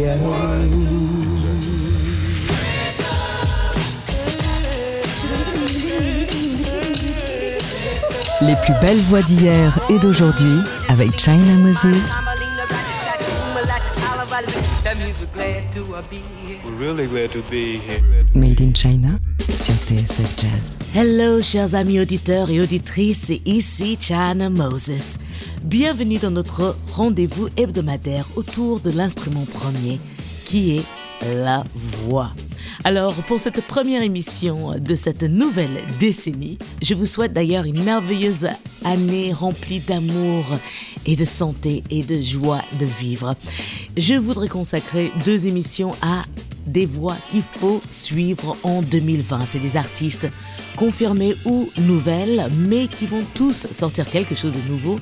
Les plus belles voix d'hier et d'aujourd'hui avec China Moses. Made in China Hello, chers amis auditeurs et auditrices, ici China Moses. Bienvenue dans notre rendez-vous hebdomadaire autour de l'instrument premier qui est la voix. Alors, pour cette première émission de cette nouvelle décennie, je vous souhaite d'ailleurs une merveilleuse année remplie d'amour et de santé et de joie de vivre. Je voudrais consacrer deux émissions à des voix qu'il faut suivre en 2020. C'est des artistes confirmés ou nouvelles, mais qui vont tous sortir quelque chose de nouveau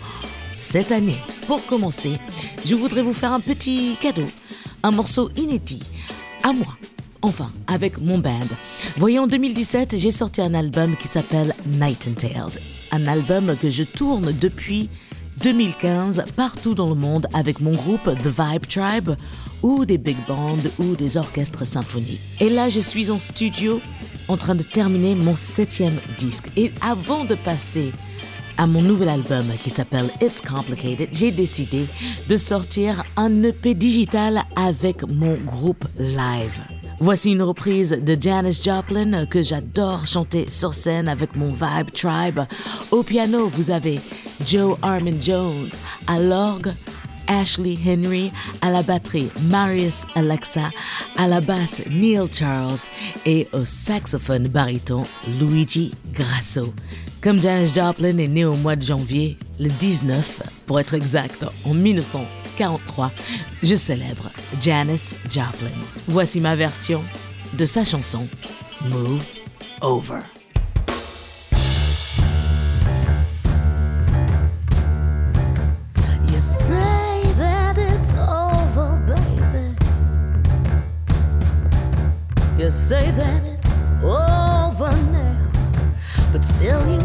cette année. Pour commencer, je voudrais vous faire un petit cadeau, un morceau inédit, à moi, enfin, avec mon band. Voyez, en 2017, j'ai sorti un album qui s'appelle Night and Tales, un album que je tourne depuis 2015 partout dans le monde avec mon groupe The Vibe Tribe ou des big bands ou des orchestres symphoniques. Et là, je suis en studio en train de terminer mon septième disque. Et avant de passer à mon nouvel album qui s'appelle It's Complicated, j'ai décidé de sortir un EP digital avec mon groupe live. Voici une reprise de Janis Joplin que j'adore chanter sur scène avec mon Vibe Tribe. Au piano, vous avez Joe Armin Jones, à l'orgue, Ashley Henry, à la batterie Marius Alexa, à la basse Neil Charles et au saxophone baryton Luigi Grasso. Comme Janis Joplin est née au mois de janvier, le 19 pour être exact, en 1943, je célèbre Janis Joplin. Voici ma version de sa chanson Move Over. You say that it's over, now, but still you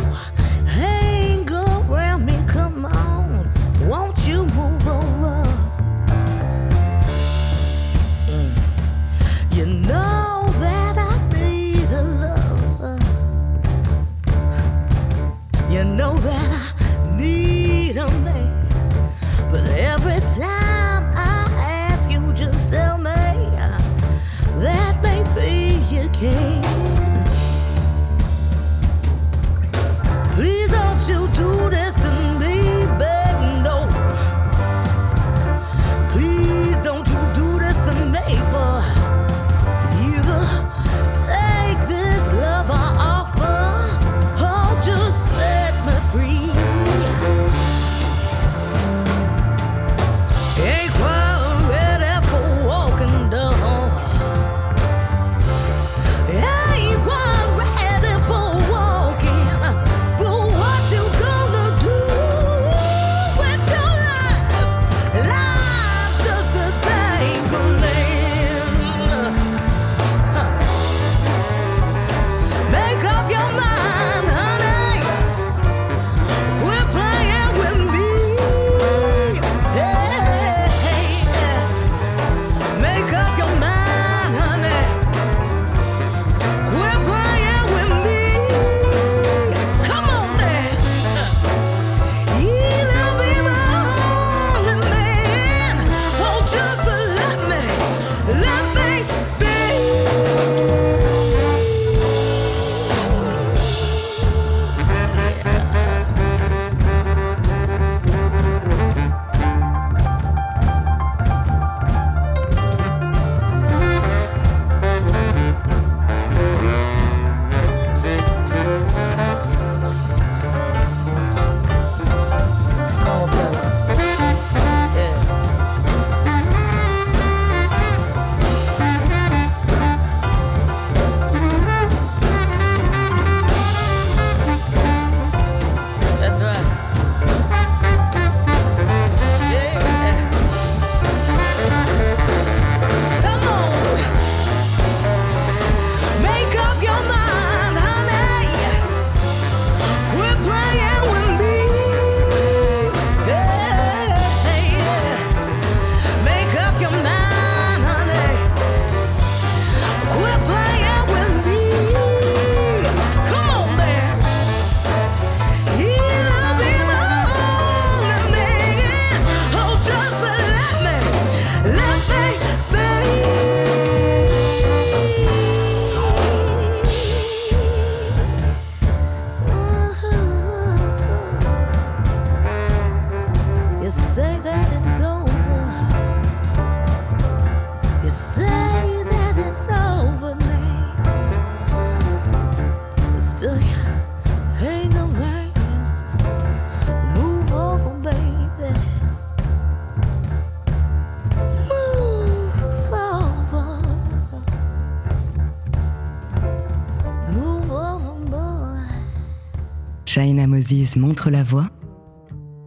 Montre la voix.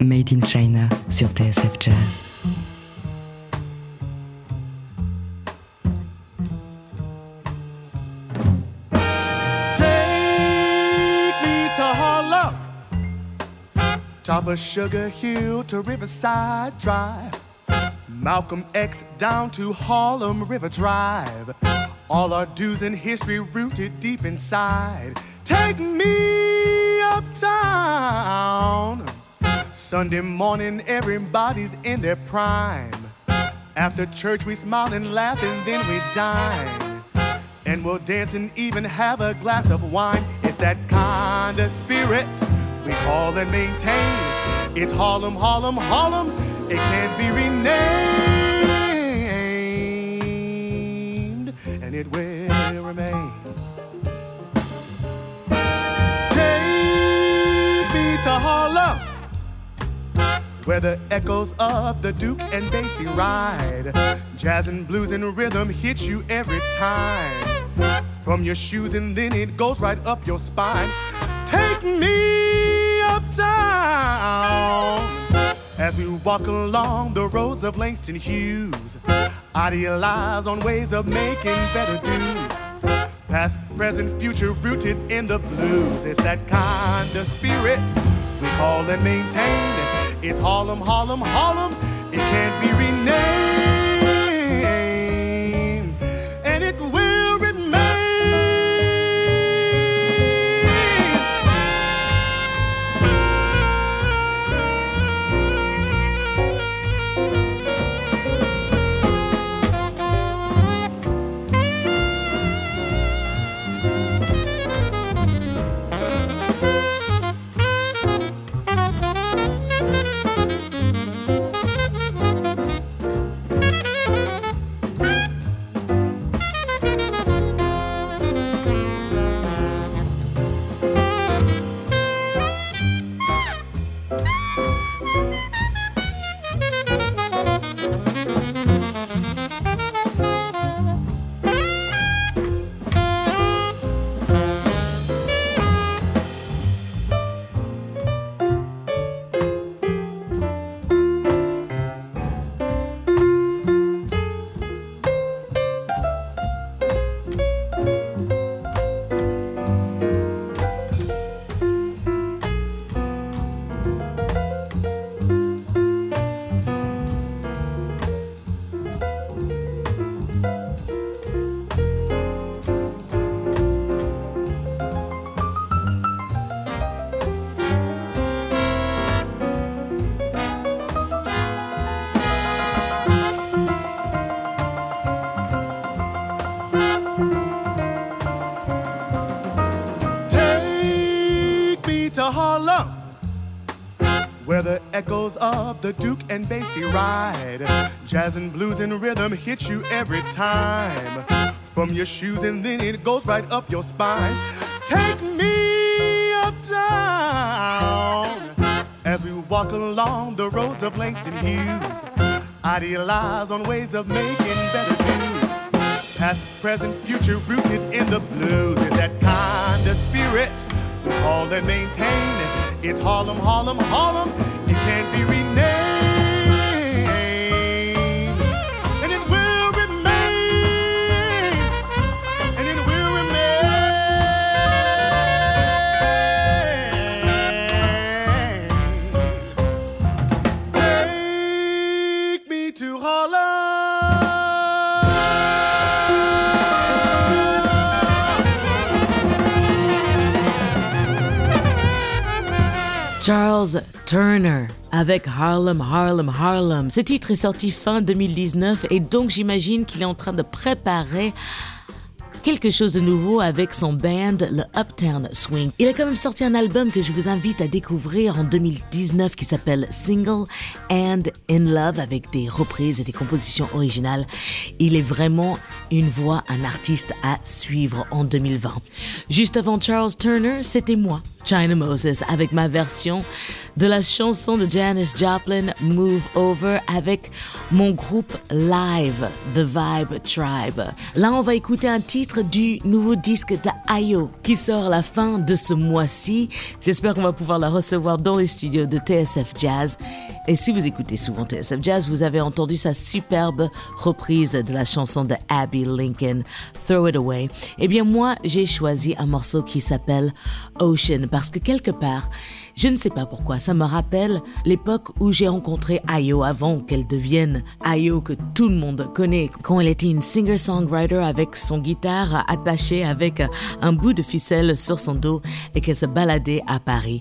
Made in China sur TSF Jazz. Take me to Harlem, top of Sugar Hill to Riverside Drive, Malcolm X down to Harlem River Drive. All our dues and history rooted deep inside. Take me uptown. Sunday morning, everybody's in their prime. After church, we smile and laugh, and then we dine. And we'll dance and even have a glass of wine. It's that kind of spirit we call and maintain. It's Harlem, Harlem, Harlem. It can't be renamed, where the echoes of the Duke and Basie ride. Jazz and blues and rhythm hit you every time. From your shoes and then it goes right up your spine. Take me uptown as we walk along the roads of Langston Hughes. Idealize on ways of making better dues. Past, present, future, rooted in the blues. It's that kind of spirit we call and maintain. It's Harlem, Harlem, Harlem. It can't be renamed, echoes of the Duke and Basie ride. Jazz and blues and rhythm hit you every time. From your shoes and then it goes right up your spine. Take me uptown as we walk along the roads of Langston Hughes. Idealize on ways of making better dues. Past, present, future, rooted in the blues. Is that kind of spirit we call and maintain. It's Harlem, Harlem, Harlem. Can't be renamed, Charles Turner avec Harlem, Harlem, Harlem. Ce titre est sorti fin 2019 et donc j'imagine qu'il est en train de préparer quelque chose de nouveau avec son band, le Uptown Swing. Il a quand même sorti un album que je vous invite à découvrir en 2019 qui s'appelle Single and in Love avec des reprises et des compositions originales. Il est vraiment une voix, un artiste à suivre en 2020. Juste avant Charles Turner, c'était moi. China Moses avec ma version de la chanson de Janis Joplin Move Over avec mon groupe live The Vibe Tribe. Là, on va écouter un titre du nouveau disque d'Ayo qui sort la fin de ce mois-ci. J'espère qu'on va pouvoir la recevoir dans les studios de TSF Jazz. Et si vous écoutez souvent TSF Jazz, vous avez entendu sa superbe reprise de la chanson de Abby Lincoln, Throw It Away. Eh bien, moi, j'ai choisi un morceau qui s'appelle Ocean parce que quelque part, je ne sais pas pourquoi, ça me rappelle l'époque où j'ai rencontré Ayo avant qu'elle devienne Ayo que tout le monde connaît, quand elle était une singer-songwriter avec son guitare attachée avec un bout de ficelle sur son dos et qu'elle se baladait à Paris.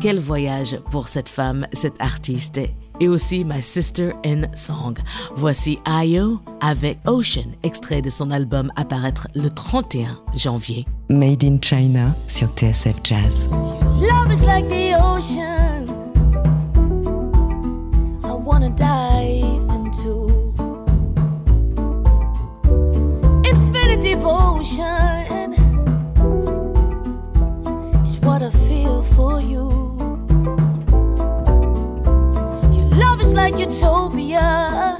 Quel voyage pour cette femme, cette artiste et aussi My Sister in Song. Voici Ayo avec Ocean, extrait de son album apparaître le 31 janvier. Made in China sur TSF Jazz. Love is like the ocean. I wanna dive into infinity devotion. It's what I feel for you. Like utopia,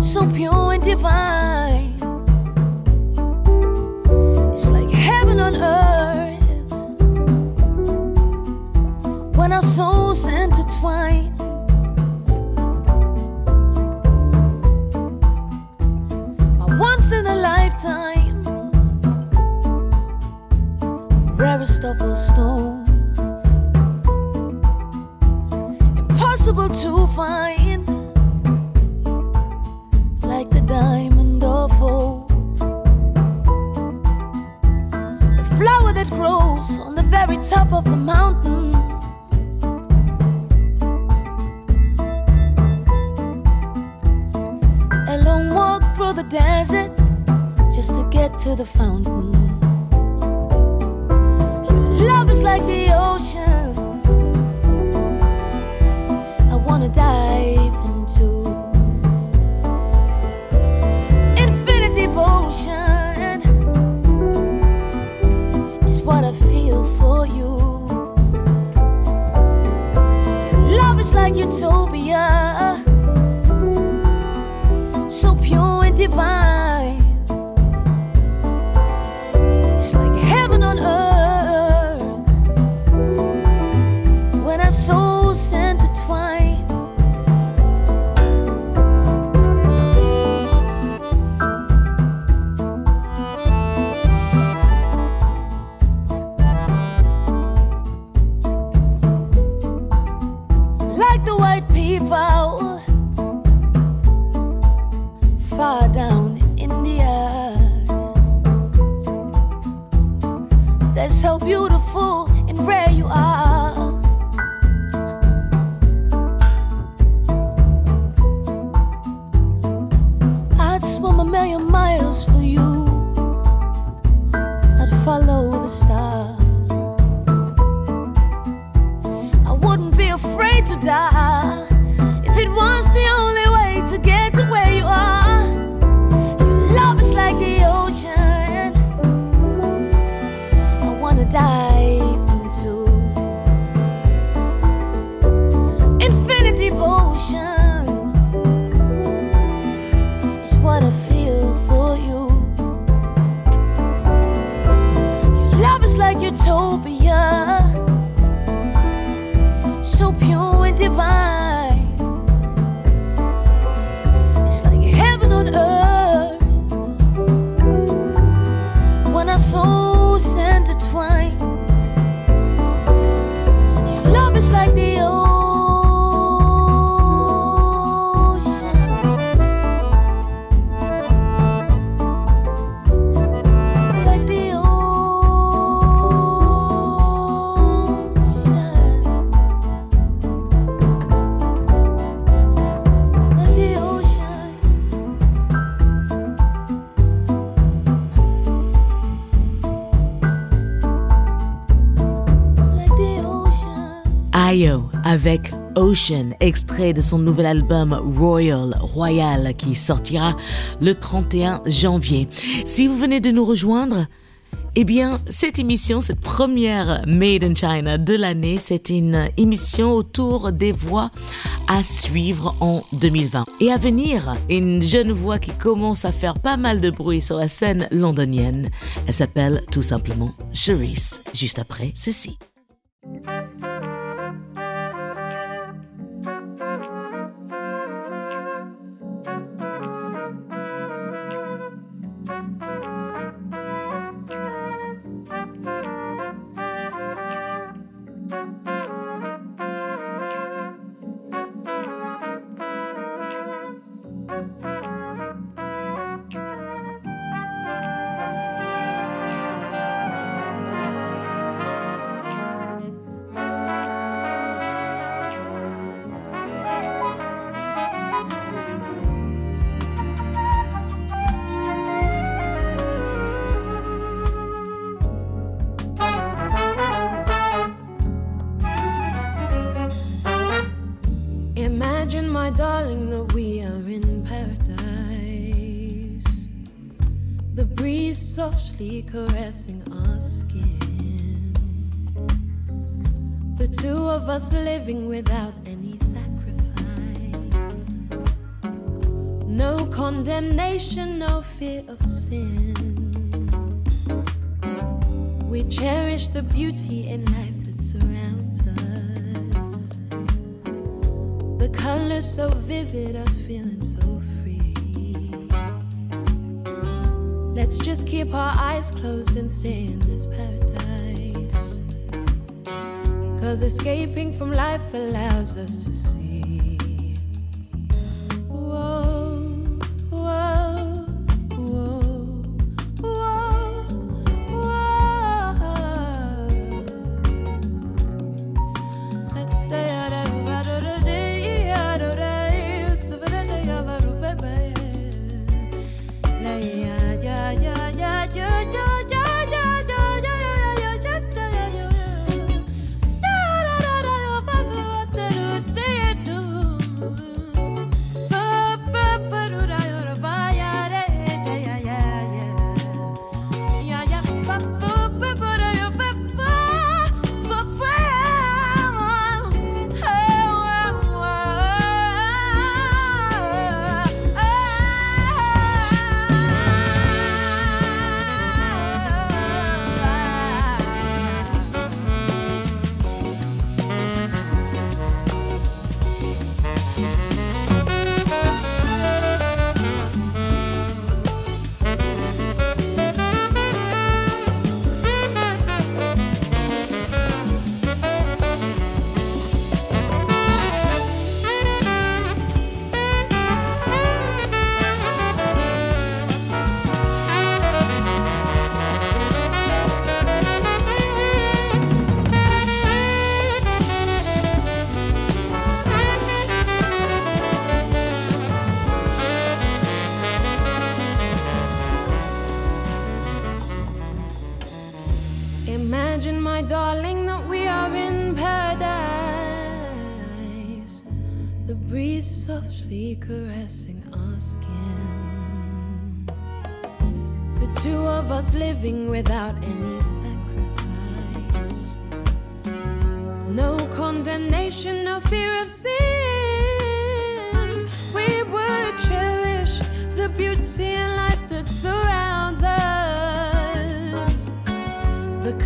so pure and divine. It's like heaven on earth when our souls intertwine. My once in a lifetime, rarest of all stones. Impossible to find, like the diamond of hope. The flower that grows on the very top of the mountain. A long walk through the desert just to get to the fountain. Your love is like the ocean is avec Ocean, extrait de son nouvel album Royal, Royal, qui sortira le 31 janvier. Si vous venez de nous rejoindre, eh bien, cette émission, cette première Made in China de l'année, c'est une émission autour des voix à suivre en 2020. Et à venir, une jeune voix qui commence à faire pas mal de bruit sur la scène londonienne. Elle s'appelle tout simplement Cherise, juste après ceci. Escaping from life allows us to see. darling, that we are in paradise. The breeze softly caressing our skin. The two of us living without any sacrifice. No condemnation, no fear of sin. We would cherish the beauty and light that surrounds us.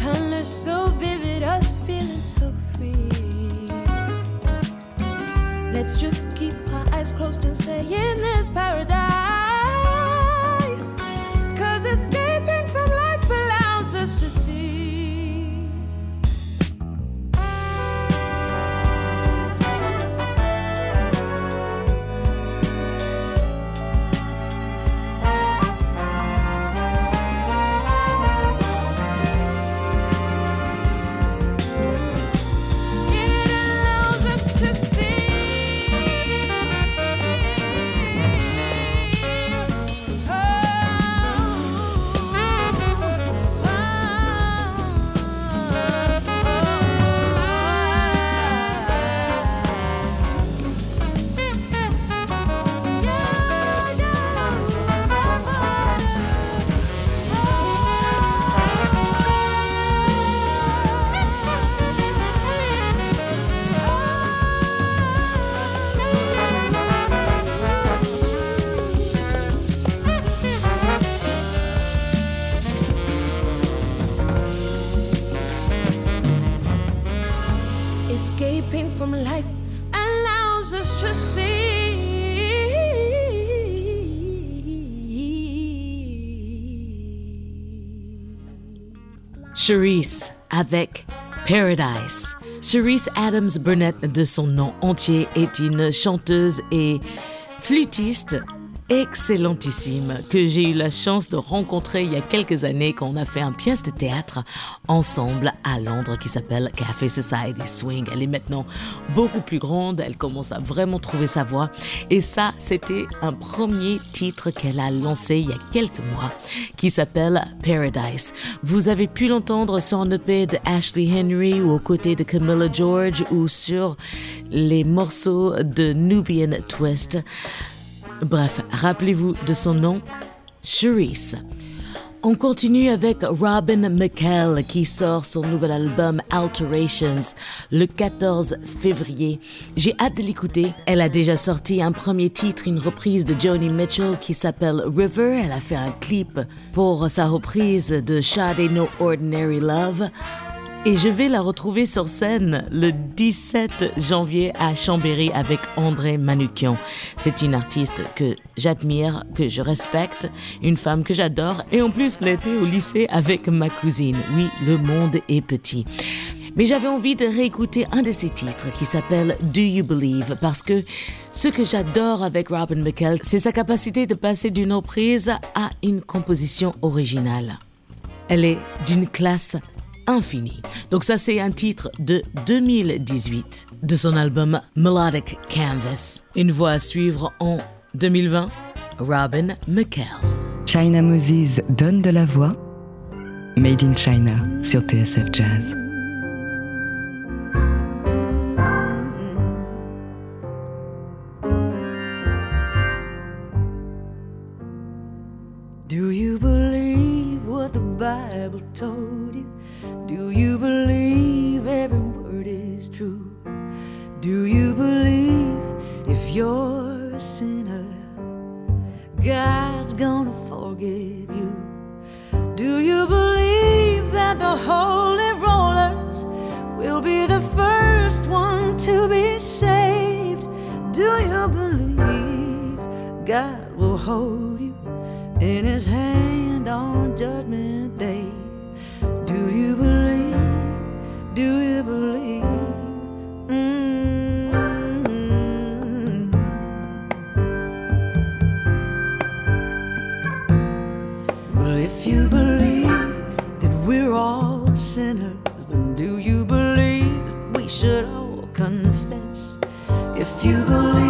The colors so vivid, us feeling so free. Let's just keep our eyes closed and stay in this paradise. Cherise avec Paradise. Cherise Adams Burnett de son nom entier est une chanteuse et flûtiste excellentissime que j'ai eu la chance de rencontrer il y a quelques années quand on a fait un pièce de théâtre ensemble à Londres qui s'appelle Café Society Swing. Elle est maintenant beaucoup plus grande, elle commence à vraiment trouver sa voix et ça c'était un premier titre qu'elle a lancé il y a quelques mois qui s'appelle Paradise. Vous avez pu l'entendre sur un EP de Ashley Henry ou aux côtés de Camilla George ou sur les morceaux de Nubian Twist. Bref, rappelez-vous de son nom, Cherise. On continue avec Robin McKell qui sort son nouvel album Alterations le 14 février. J'ai hâte de l'écouter. Elle a déjà sorti un premier titre, une reprise de Joni Mitchell qui s'appelle River. Elle a fait un clip pour sa reprise de Sade No Ordinary Love. Et je vais la retrouver sur scène le 17 janvier à Chambéry avec André Manukian. C'est une artiste que j'admire, que je respecte, une femme que j'adore et en plus était au lycée avec ma cousine. Oui, le monde est petit. Mais j'avais envie de réécouter un de ses titres qui s'appelle Do You Believe? Parce que ce que j'adore avec Robin McKell, c'est sa capacité de passer d'une reprise à une composition originale. Elle est d'une classe infini. Donc ça c'est un titre de 2018 de son album Melodic Canvas. Une voix à suivre en 2020, Robin McKell. China Moses donne de la voix. Made in China sur TSF Jazz. Do you believe what the Bible told you're a sinner, God's gonna forgive you? Do you believe that the holy rollers will be the first one to be saved? Do you believe God will hold you in his hand on judgment day? Do you believe? Do you believe? You believe that we're all sinners, then do you believe we should all confess? If you believe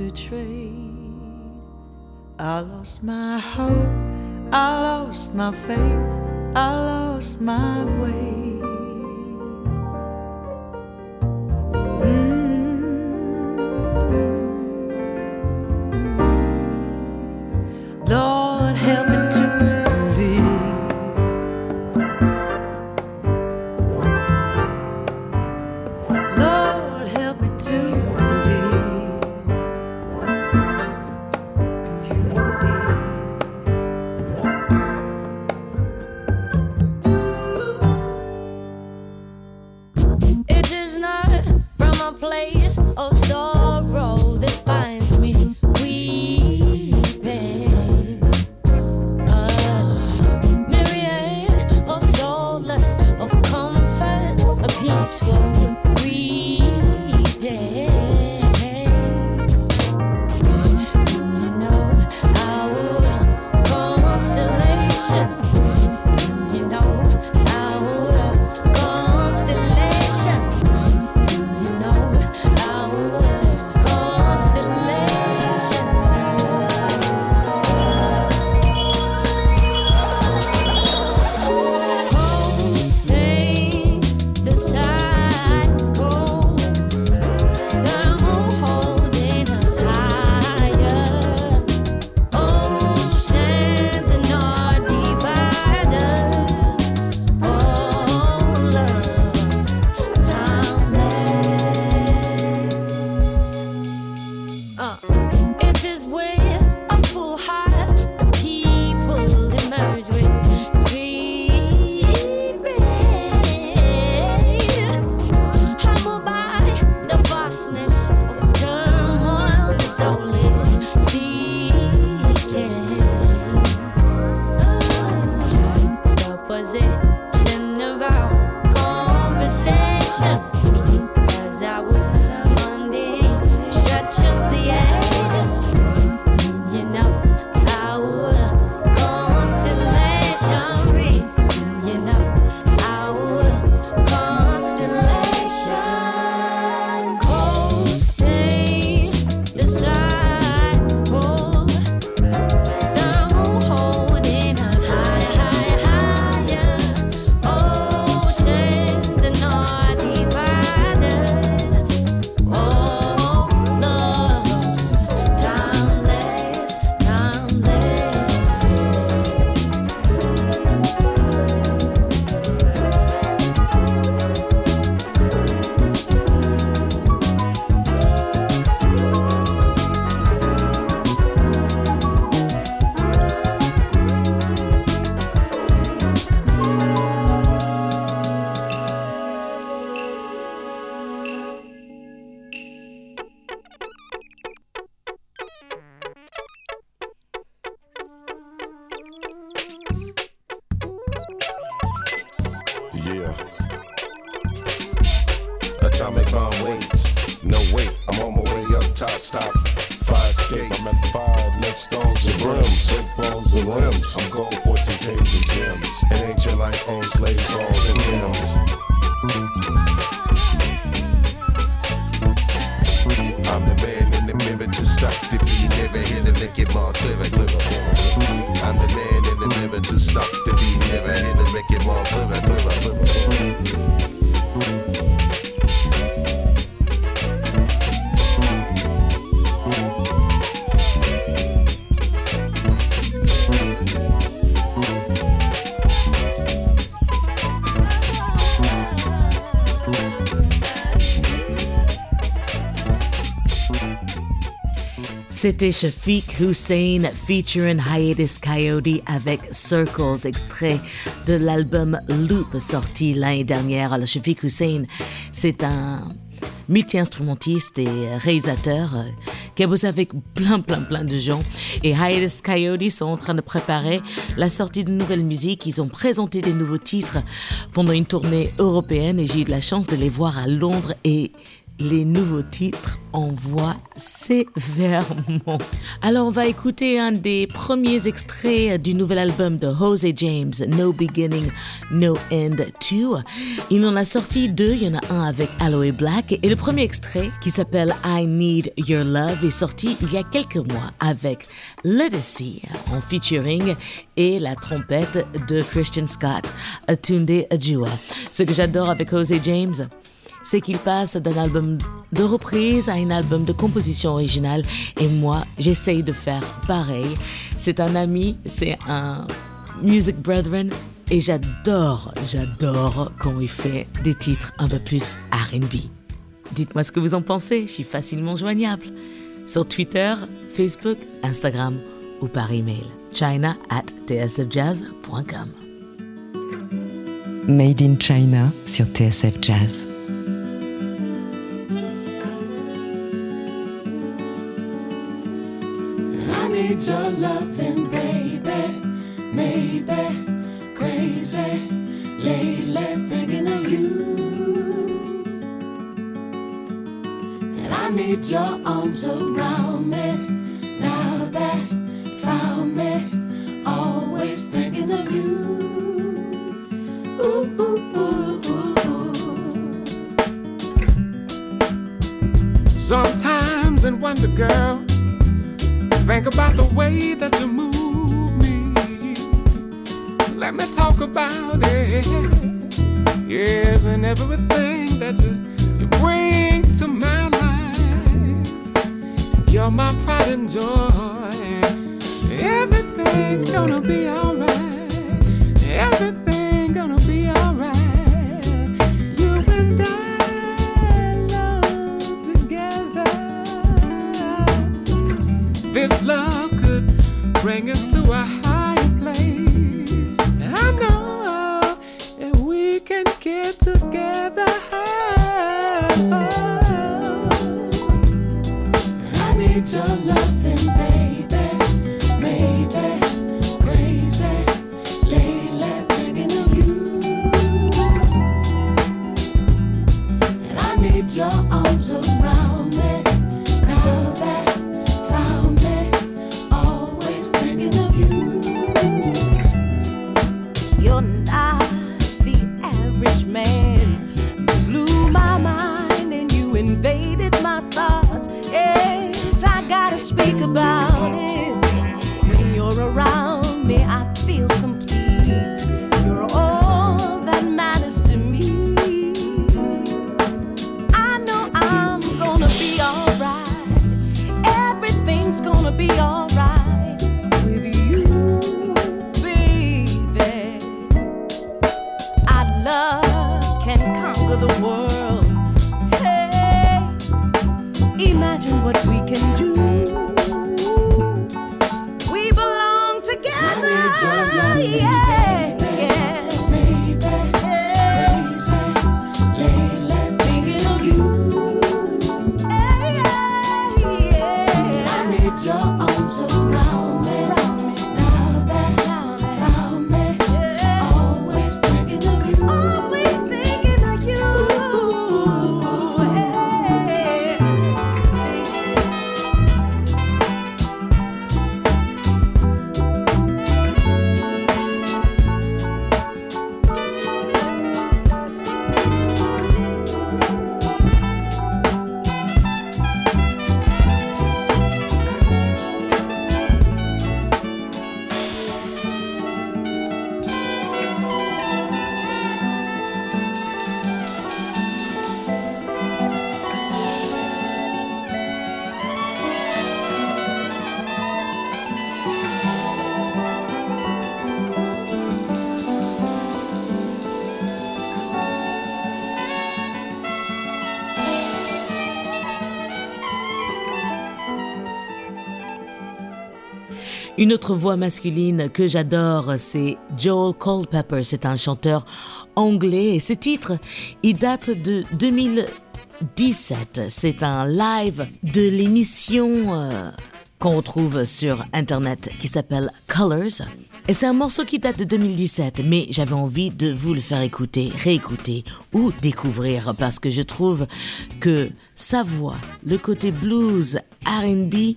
betrayed. I lost my hope, I lost my faith, I lost my way. Stop. Five skates. I'm at the fire next stones and brims. Break bones and limbs. I'm gold 14 C'était Shafiq Hussein featuring Hiatus Coyote avec Circles, extrait de l'album Loop sorti l'année dernière. Alors Shafiq Hussein, c'est un multi-instrumentiste et réalisateur euh, qui a bossé avec plein plein plein de gens. Et Hiatus Coyote sont en train de préparer la sortie de nouvelles musiques. Ils ont présenté des nouveaux titres pendant une tournée européenne et j'ai eu de la chance de les voir à Londres et les nouveaux titres envoient sévèrement. Alors on va écouter un des premiers extraits du nouvel album de Jose James, No Beginning, No End 2. Il en a sorti deux, il y en a un avec Aloe Black et le premier extrait qui s'appelle I Need Your Love est sorti il y a quelques mois avec Legacy en featuring et la trompette de Christian Scott, Atunde Ajua. Ce que j'adore avec Jose James, c'est qu'il passe d'un album de reprise à un album de composition originale et moi j'essaye de faire pareil. C'est un ami, c'est un music brethren et j'adore, j'adore quand il fait des titres un peu plus RB. Dites-moi ce que vous en pensez, je suis facilement joignable sur Twitter, Facebook, Instagram ou par email china at tsfjazz.com. Made in China sur TSF Jazz. Need your loving, baby. Maybe crazy, lately thinking of you. And I need your arms around me now that you found me. Always thinking of you. Ooh, ooh, ooh, ooh. Sometimes in wonder, girl, think about the way that you move me. Let me talk about it. Yes, and everything that you, you bring to my life. You're my pride and joy. Everything gonna be alright. Everything imagine what we can do. We belong together. I need your loving, yeah, Une autre voix masculine que j'adore, c'est Joel Culpepper. C'est un chanteur anglais et ce titre, il date de 2017. C'est un live de l'émission euh, qu'on retrouve sur Internet qui s'appelle Colors. Et c'est un morceau qui date de 2017, mais j'avais envie de vous le faire écouter, réécouter ou découvrir parce que je trouve que sa voix, le côté blues, RB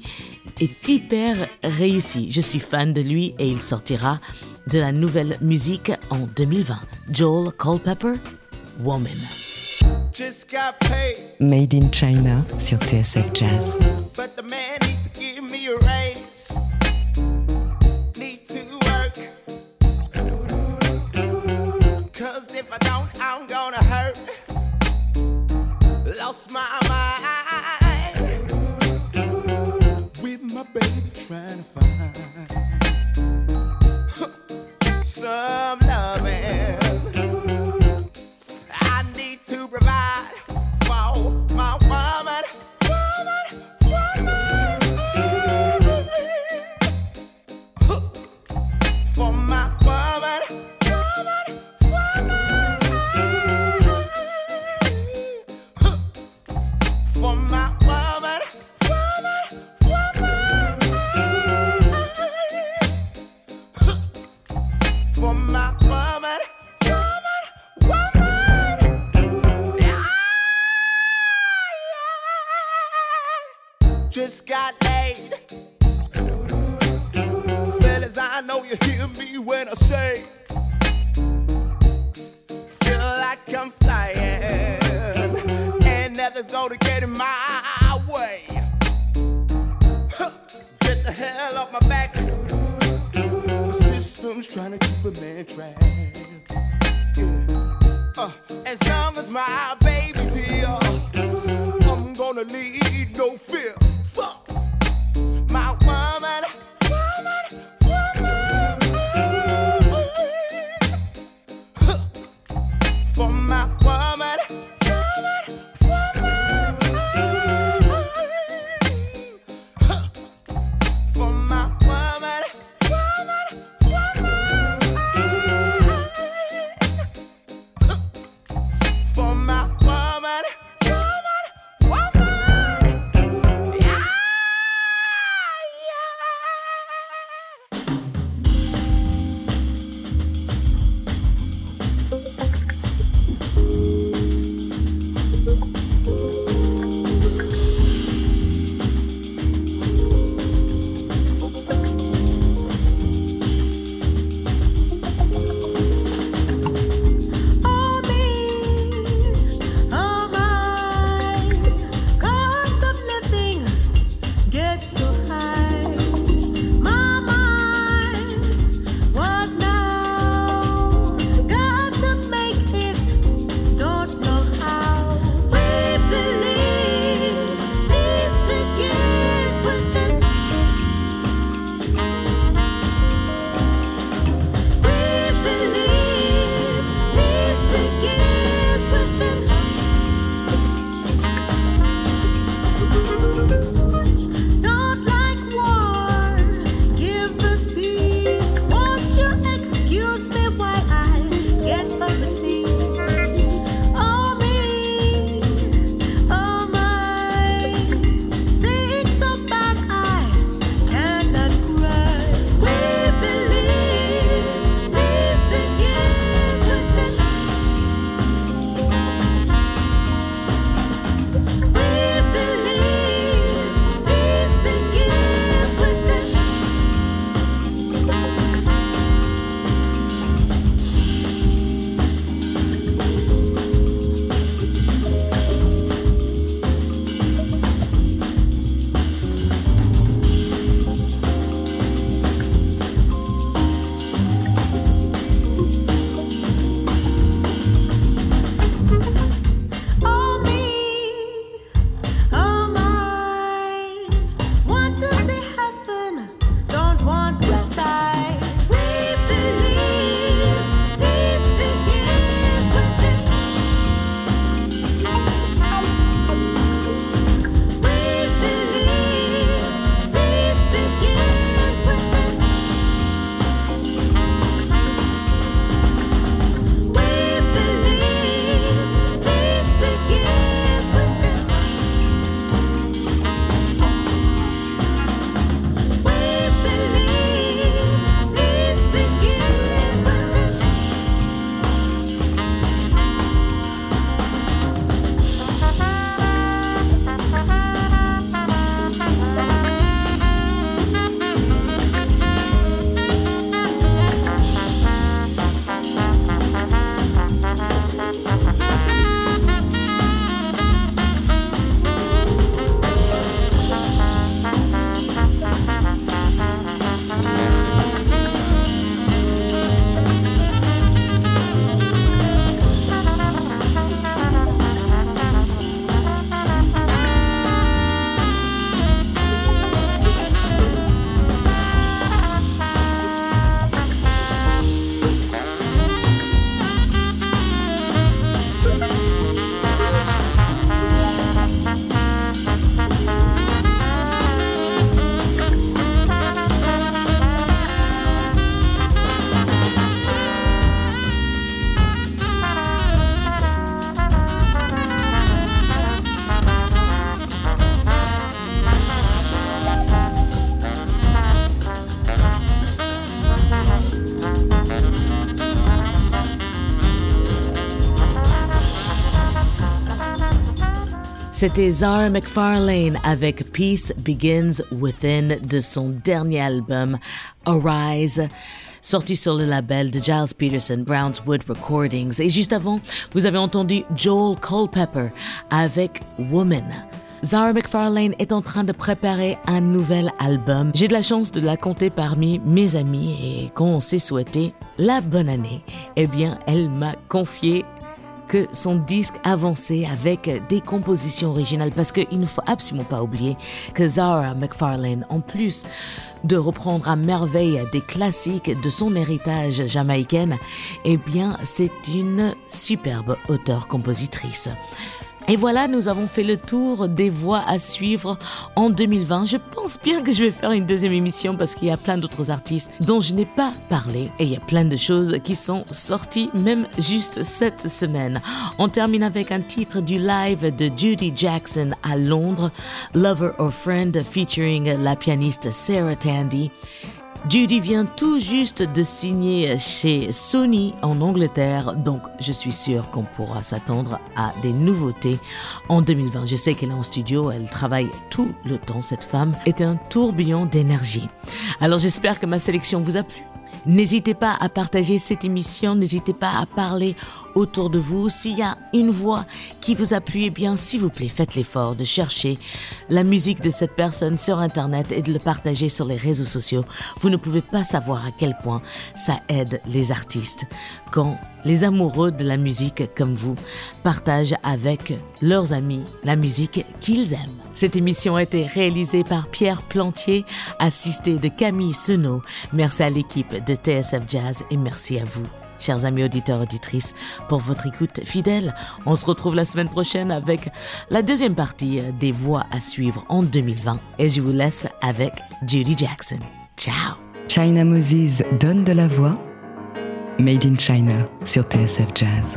est hyper réussi. Je suis fan de lui et il sortira de la nouvelle musique en 2020. Joel Culpepper, Woman. Just got paid, Made in China sur TSF Jazz. but the man needs to give me a raise. Need to work. Cause if I don't, I'm gonna hurt. Lost my mind. Baby trying to find some and nothing's gonna get in my way. Get the hell off my back. The system's trying to keep a man trapped. Uh, as long as my baby's here, I'm gonna lead no fear. Fuck my woman, C'était Zara McFarlane avec Peace Begins Within de son dernier album Arise sorti sur le label de Giles Peterson Brownswood Recordings. Et juste avant, vous avez entendu Joel Culpepper avec Woman. Zara McFarlane est en train de préparer un nouvel album. J'ai de la chance de la compter parmi mes amis et quand on s'est souhaité la bonne année, eh bien, elle m'a confié son disque avançait avec des compositions originales parce qu'il ne faut absolument pas oublier que Zara McFarlane, en plus de reprendre à merveille des classiques de son héritage jamaïcaine, eh bien, c'est une superbe auteure-compositrice. Et voilà, nous avons fait le tour des voix à suivre en 2020. Je pense bien que je vais faire une deuxième émission parce qu'il y a plein d'autres artistes dont je n'ai pas parlé. Et il y a plein de choses qui sont sorties même juste cette semaine. On termine avec un titre du live de Judy Jackson à Londres, Lover or Friend featuring la pianiste Sarah Tandy. Judy vient tout juste de signer chez Sony en Angleterre, donc je suis sûre qu'on pourra s'attendre à des nouveautés en 2020. Je sais qu'elle est en studio, elle travaille tout le temps. Cette femme est un tourbillon d'énergie. Alors j'espère que ma sélection vous a plu. N'hésitez pas à partager cette émission, n'hésitez pas à parler autour de vous. S'il y a une voix qui vous a plu, eh bien, s'il vous plaît, faites l'effort de chercher la musique de cette personne sur Internet et de le partager sur les réseaux sociaux. Vous ne pouvez pas savoir à quel point ça aide les artistes quand les amoureux de la musique comme vous partagent avec leurs amis la musique qu'ils aiment. Cette émission a été réalisée par Pierre Plantier, assisté de Camille Senot. Merci à l'équipe de TSF Jazz et merci à vous, chers amis auditeurs auditrices, pour votre écoute fidèle. On se retrouve la semaine prochaine avec la deuxième partie des voix à suivre en 2020 et je vous laisse avec Judy Jackson. Ciao. China Moses donne de la voix. Made in China sur TSF Jazz.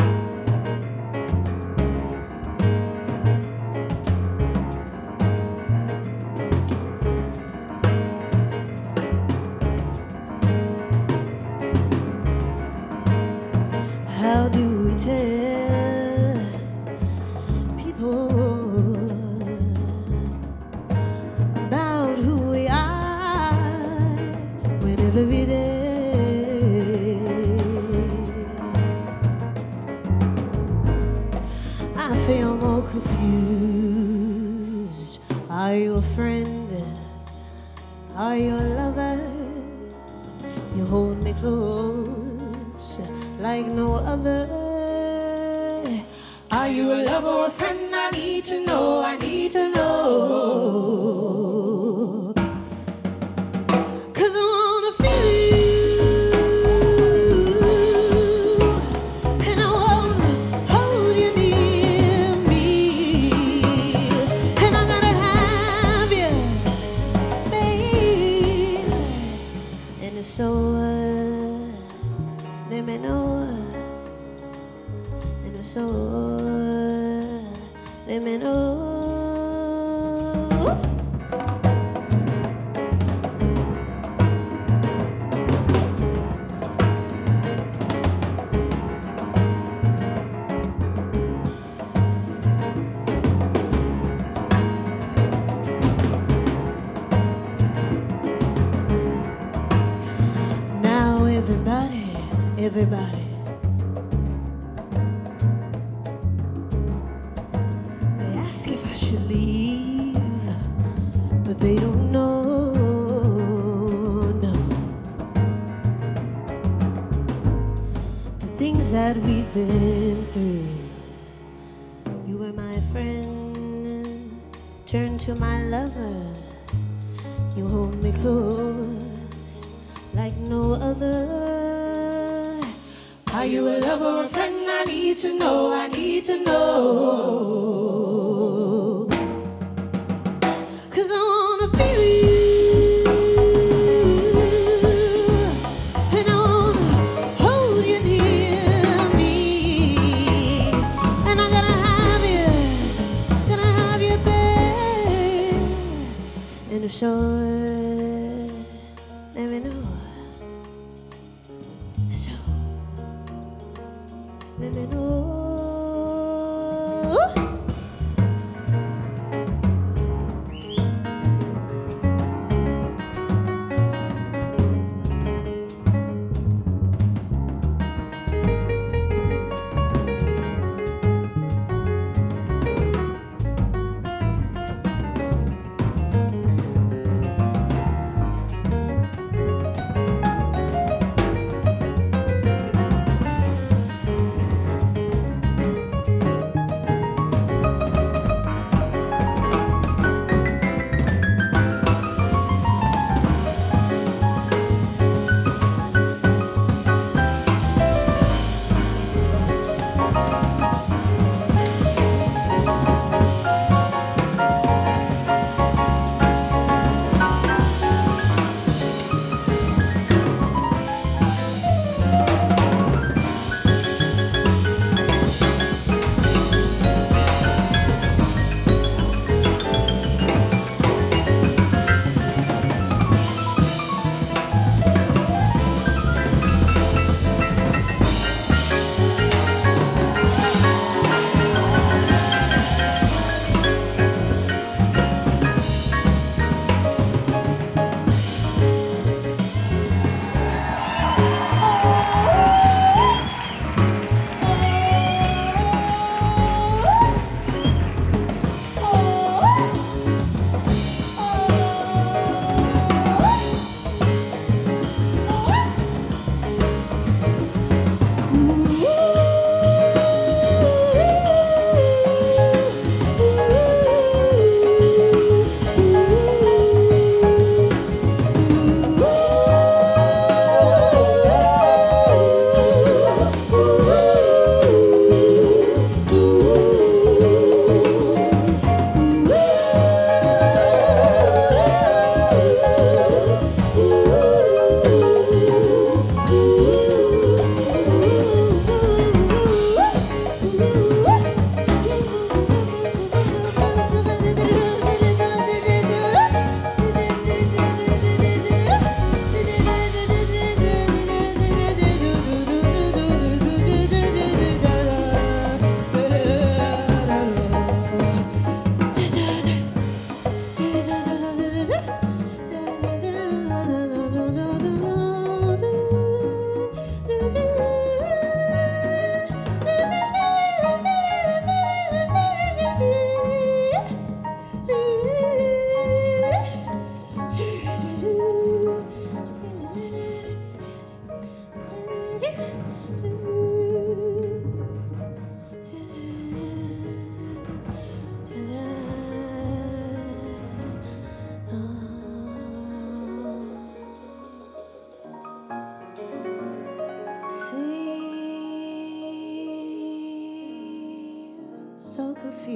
And if so, uh, let me know. So, let me know.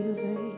music.